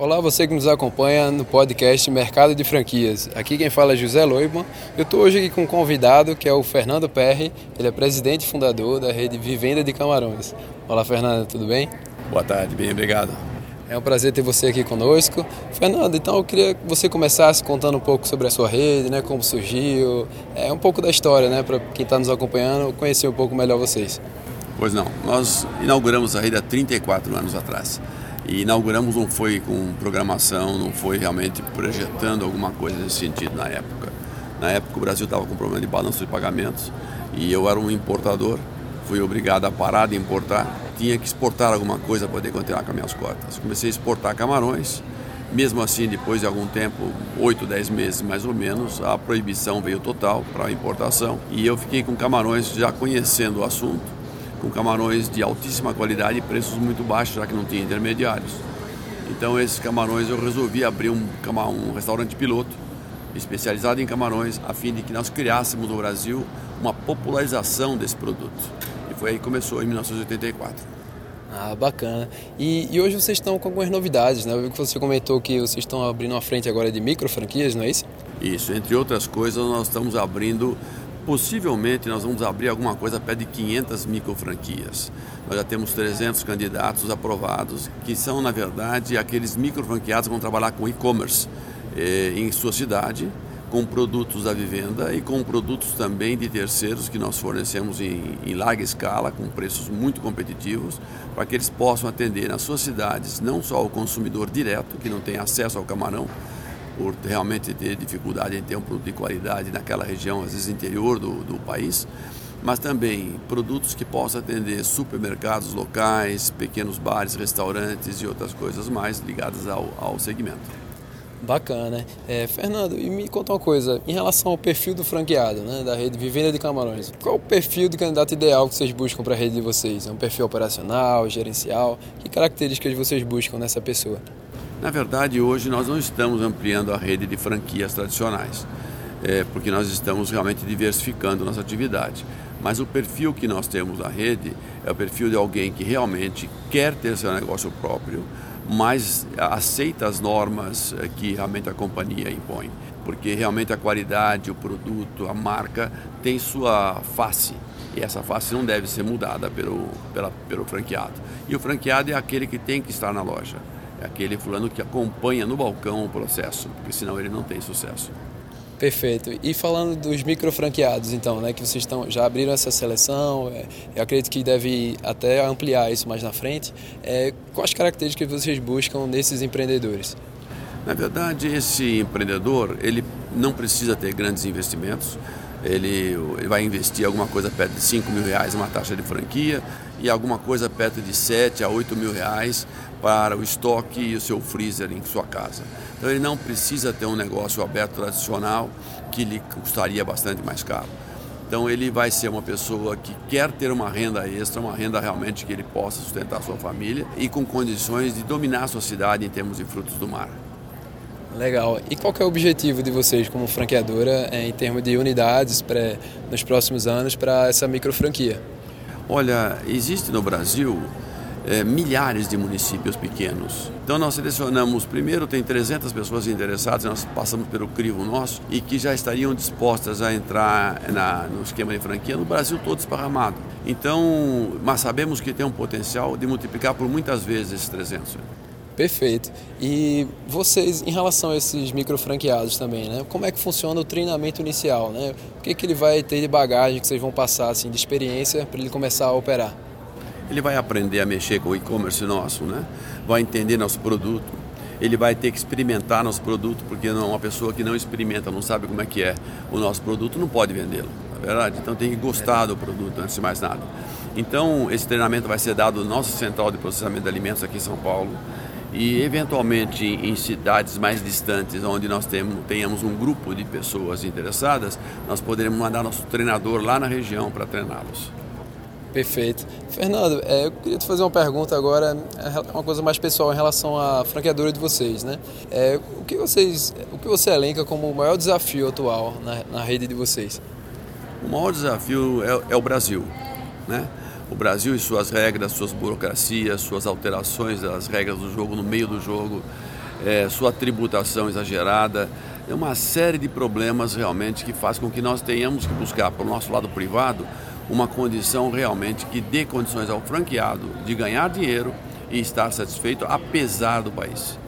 Olá, você que nos acompanha no podcast Mercado de Franquias. Aqui quem fala é José Loiban. Eu estou hoje aqui com um convidado que é o Fernando Perry. Ele é presidente e fundador da rede Vivenda de Camarões. Olá, Fernando, tudo bem? Boa tarde, bem, obrigado. É um prazer ter você aqui conosco. Fernando, então eu queria que você começasse contando um pouco sobre a sua rede, né, como surgiu, é um pouco da história, né, para quem está nos acompanhando conhecer um pouco melhor vocês. Pois não, nós inauguramos a rede há 34 anos atrás. E inauguramos não foi com programação, não foi realmente projetando alguma coisa nesse sentido na época. Na época o Brasil estava com problema de balanço de pagamentos e eu era um importador, fui obrigado a parar de importar, tinha que exportar alguma coisa para poder continuar com as minhas cotas. Comecei a exportar camarões, mesmo assim, depois de algum tempo, 8, 10 meses mais ou menos, a proibição veio total para a importação e eu fiquei com camarões já conhecendo o assunto com camarões de altíssima qualidade e preços muito baixos, já que não tinha intermediários. Então, esses camarões eu resolvi abrir um, um restaurante piloto especializado em camarões, a fim de que nós criássemos no Brasil uma popularização desse produto. E foi aí que começou em 1984. Ah, bacana. E, e, hoje vocês estão com algumas novidades, né? Eu vi que você comentou que vocês estão abrindo uma frente agora de micro franquias, não é isso? Isso, entre outras coisas, nós estamos abrindo Possivelmente nós vamos abrir alguma coisa perto de 500 micro franquias. Nós já temos 300 candidatos aprovados, que são, na verdade, aqueles micro franqueados que vão trabalhar com e-commerce eh, em sua cidade, com produtos da vivenda e com produtos também de terceiros que nós fornecemos em, em larga escala, com preços muito competitivos, para que eles possam atender nas suas cidades não só o consumidor direto, que não tem acesso ao camarão, por realmente ter dificuldade em ter um produto de qualidade naquela região, às vezes interior do, do país, mas também produtos que possam atender supermercados locais, pequenos bares, restaurantes e outras coisas mais ligadas ao, ao segmento. Bacana. É, Fernando, e me conta uma coisa, em relação ao perfil do franqueado, né, da rede Vivenda de Camarões, qual o perfil do candidato ideal que vocês buscam para a rede de vocês? É um perfil operacional, gerencial? Que características vocês buscam nessa pessoa? Na verdade, hoje nós não estamos ampliando a rede de franquias tradicionais, é, porque nós estamos realmente diversificando nossa atividade. Mas o perfil que nós temos na rede é o perfil de alguém que realmente quer ter seu negócio próprio, mas aceita as normas é, que realmente a companhia impõe. Porque realmente a qualidade, o produto, a marca tem sua face. E essa face não deve ser mudada pelo, pela, pelo franqueado. E o franqueado é aquele que tem que estar na loja. É aquele fulano que acompanha no balcão o processo, porque senão ele não tem sucesso. Perfeito. E falando dos micro franqueados, então, né, que vocês estão, já abriram essa seleção, é, eu acredito que deve até ampliar isso mais na frente. É, quais características vocês buscam nesses empreendedores? Na verdade, esse empreendedor ele não precisa ter grandes investimentos. Ele, ele vai investir alguma coisa perto de 5 mil reais uma taxa de franquia e alguma coisa perto de 7 a 8 mil reais para o estoque e o seu freezer em sua casa. Então ele não precisa ter um negócio aberto tradicional que lhe custaria bastante mais caro. Então ele vai ser uma pessoa que quer ter uma renda extra, uma renda realmente que ele possa sustentar sua família e com condições de dominar a sua cidade em termos de frutos do mar. Legal. E qual é o objetivo de vocês como franqueadora é, em termos de unidades pra, nos próximos anos para essa micro franquia? Olha, existe no Brasil é, milhares de municípios pequenos. Então nós selecionamos, primeiro tem 300 pessoas interessadas, nós passamos pelo crivo nosso e que já estariam dispostas a entrar na, no esquema de franquia no Brasil todo esparramado. Então, mas sabemos que tem um potencial de multiplicar por muitas vezes esses 300. Perfeito. E vocês, em relação a esses micro franqueados também, né? Como é que funciona o treinamento inicial, né? O que, que ele vai ter de bagagem que vocês vão passar, assim, de experiência para ele começar a operar? ele vai aprender a mexer com o e-commerce nosso, né? vai entender nosso produto, ele vai ter que experimentar nosso produto, porque não, uma pessoa que não experimenta, não sabe como é que é o nosso produto, não pode vendê-lo, na é verdade? Então tem que gostar do produto antes de mais nada. Então esse treinamento vai ser dado no nosso central de processamento de alimentos aqui em São Paulo e eventualmente em cidades mais distantes, onde nós temos, tenhamos um grupo de pessoas interessadas, nós poderemos mandar nosso treinador lá na região para treiná-los. Perfeito. Fernando, é, eu queria te fazer uma pergunta agora, é uma coisa mais pessoal em relação à franqueadora de vocês, né? É, o que vocês, o que você elenca como o maior desafio atual na, na rede de vocês? O maior desafio é, é, o Brasil, né? O Brasil e suas regras, suas burocracias, suas alterações das regras do jogo no meio do jogo. é, sua tributação exagerada, é uma série de problemas realmente que faz com que nós tenhamos que buscar para o nosso lado privado uma condição realmente que dê condições ao franqueado de ganhar dinheiro e estar satisfeito apesar do país.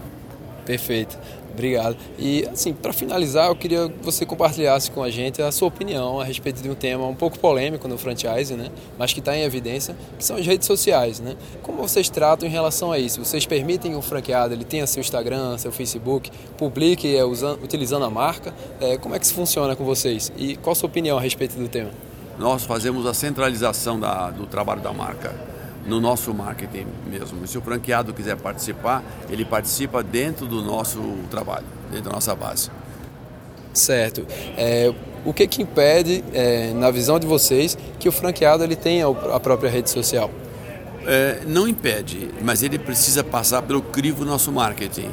Perfeito. Obrigado. E assim, para finalizar, eu queria que você compartilhasse com a gente a sua opinião a respeito de um tema um pouco polêmico no franchise, né? Mas que está em evidência, que são as redes sociais, né? Como vocês tratam em relação a isso? Vocês permitem que o franqueado ele tenha seu Instagram, seu Facebook, publique é, usando, utilizando a marca? É, como é que isso funciona com vocês? E qual a sua opinião a respeito do tema? Nós fazemos a centralização da, do trabalho da marca no nosso marketing mesmo. Se o franqueado quiser participar, ele participa dentro do nosso trabalho, dentro da nossa base. Certo. É, o que que impede, é, na visão de vocês, que o franqueado ele tenha a própria rede social? É, não impede, mas ele precisa passar pelo crivo nosso marketing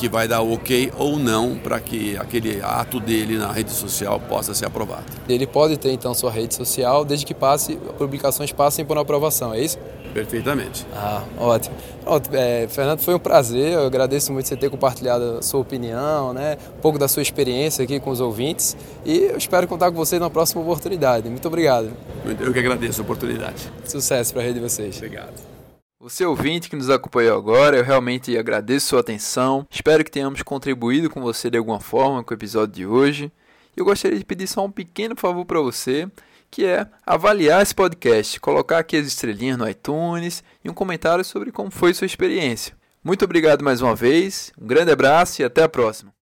que vai dar o ok ou não para que aquele ato dele na rede social possa ser aprovado. Ele pode ter então sua rede social desde que passe, publicações passem por aprovação, é isso? Perfeitamente. Ah, ótimo. Pronto, é, Fernando, foi um prazer. Eu agradeço muito você ter compartilhado a sua opinião, né? um pouco da sua experiência aqui com os ouvintes. E eu espero contar com você na próxima oportunidade. Muito obrigado. Eu que agradeço a oportunidade. Sucesso para a rede de vocês. Obrigado. Você ouvinte que nos acompanhou agora, eu realmente agradeço sua atenção. Espero que tenhamos contribuído com você de alguma forma com o episódio de hoje. Eu gostaria de pedir só um pequeno favor para você, que é avaliar esse podcast, colocar aqui as estrelinhas no iTunes e um comentário sobre como foi sua experiência. Muito obrigado mais uma vez, um grande abraço e até a próxima.